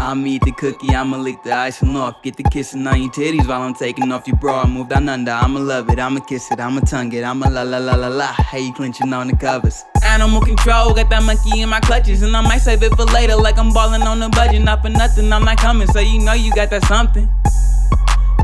I'ma eat the cookie, I'ma lick the icing off. Get the kissing on your titties while I'm taking off your bra. Move down under, I'ma love it, I'ma kiss it, I'ma tongue it, I'ma la la la la la. Hey, you clenching on the covers. Animal control, got that monkey in my clutches, and I might save it for later, like I'm balling on the budget. Not for nothing, I'm not coming, so you know you got that something.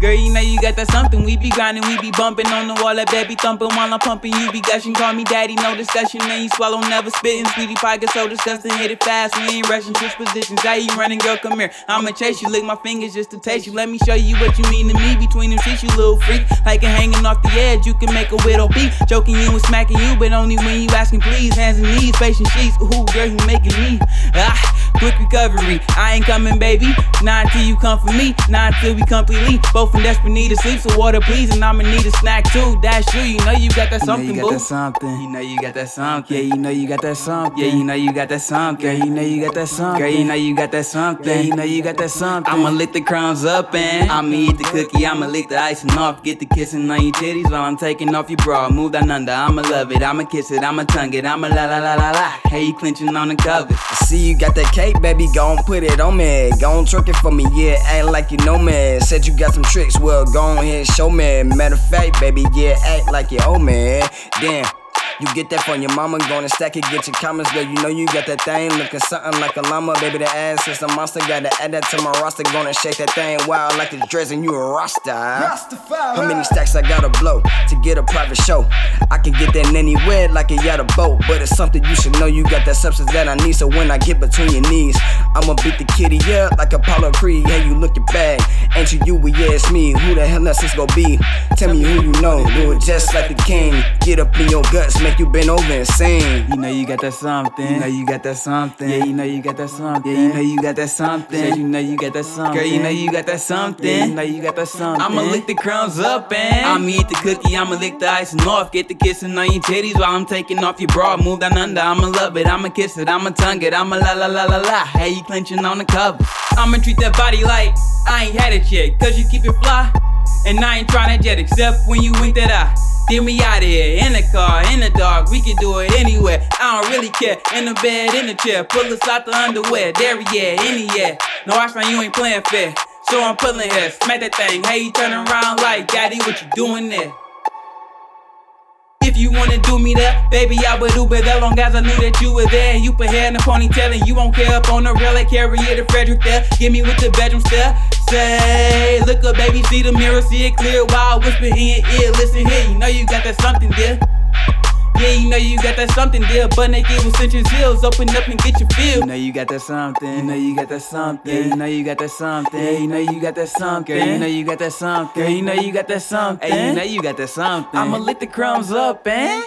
Girl, you know you got that something. We be grinding, we be bumping on the wall, that baby thumping while I'm pumping. You be gushing, call me daddy, no discussion. Then you swallow, never spitting. Sweetie pie get so disgusting, hit it fast. We ain't rushing, switch positions. How you running, girl? Come here. I'ma chase you, lick my fingers just to taste you. Let me show you what you mean to me between them sheets, you little freak. Like a hanging off the edge, you can make a widow beat. Joking you and smacking you, but only when you asking please. Hands and knees, facing sheets. Ooh, girl, you making me. Ah, quick recovery. I ain't coming, baby. Not until you come for me. Not until we completely both in desperate need of sleep. So water, please, and I'ma need a snack too. That's you. You know you got that something, you know you got boo. that something. You know you got that something. Yeah, you know you got that something. Yeah, you know you got that something. Girl, you know you got that something. Girl, you know you got that Yeah, something. you know you got that something. I'ma lick the crumbs up and I'ma eat the cookie. I'ma lick the icing off. Get the kissing on your titties while I'm taking off your bra. Move down under. I'ma love it. I'ma kiss it. I'ma tongue it. I'ma la la la la la. Hey, you clenching on the covers. See you got that cake, baby, gon' put it on me. Gon' twerk it for me, yeah, act like you know me. Said you got some tricks, well, go ahead, show me. Matter of fact, baby, yeah, act like you owe me. Damn. You get that from your mama, gonna stack it, get your comments, girl. You know you got that thing, looking something like a llama, baby. The ass is a monster, gotta add that to my roster, gonna shake that thing wild like it's dressing you a roster. How many stacks I gotta blow to get a private show? I can get that anywhere like a yacht boat, but it's something you should know. You got that substance that I need, so when I get between your knees, I'ma beat the kitty up like Apollo Creed. Hey, you looking bad? Ain't you you? Yeah, it's me. Who the hell else is gonna be? Tell me who you know. Do it just like the king. Get up in your guts, make you bend over and sing. You know you got that something. You know you got that something. Yeah, you know you got that something. Yeah, you know you got that something. Said you know you got that something. Girl, you know you got that something. Yeah, you know you got that something. I'ma lick the crumbs up and I'ma eat the cookie, I'ma lick the icing off. Get the kissing on your titties while I'm taking off your bra. Move down under, I'ma love it, I'ma kiss it, I'ma tongue it, I'ma la la la la la. Hey, you clenching on the cover. I'ma treat that body like I ain't had it yet, cause you keep it fly. And I ain't trying tryna jet except when you wink that eye. Get me out of here, in the car, in the dark, we can do it anywhere. I don't really care. In the bed, in the chair, pull us out the underwear. There yeah, any yeah. No, I find you ain't playing fair. So I'm pulling here, smack that thing. Hey, you turn around like, Daddy, what you doing there? You wanna do me that, baby, I would Uber that long as I knew that you were there. You put hair in a ponytail and you won't care up on the rail like carry it to Frederick there. Give me with the bedroom stare. Say, look up, baby, see the mirror, see it clear. While I whisper in your ear, listen here, you know you got that something there. Yeah, you know you got that something there. But naked with cinches heels, open up and get your feel. You know you got that something. You know you got that something. Yeah, you know you got that something. Yeah, you know you got that something. Girl, you know you got that something. Girl, you know you got that something. Hey, you know you got that something. I'ma lick the crumbs up, eh?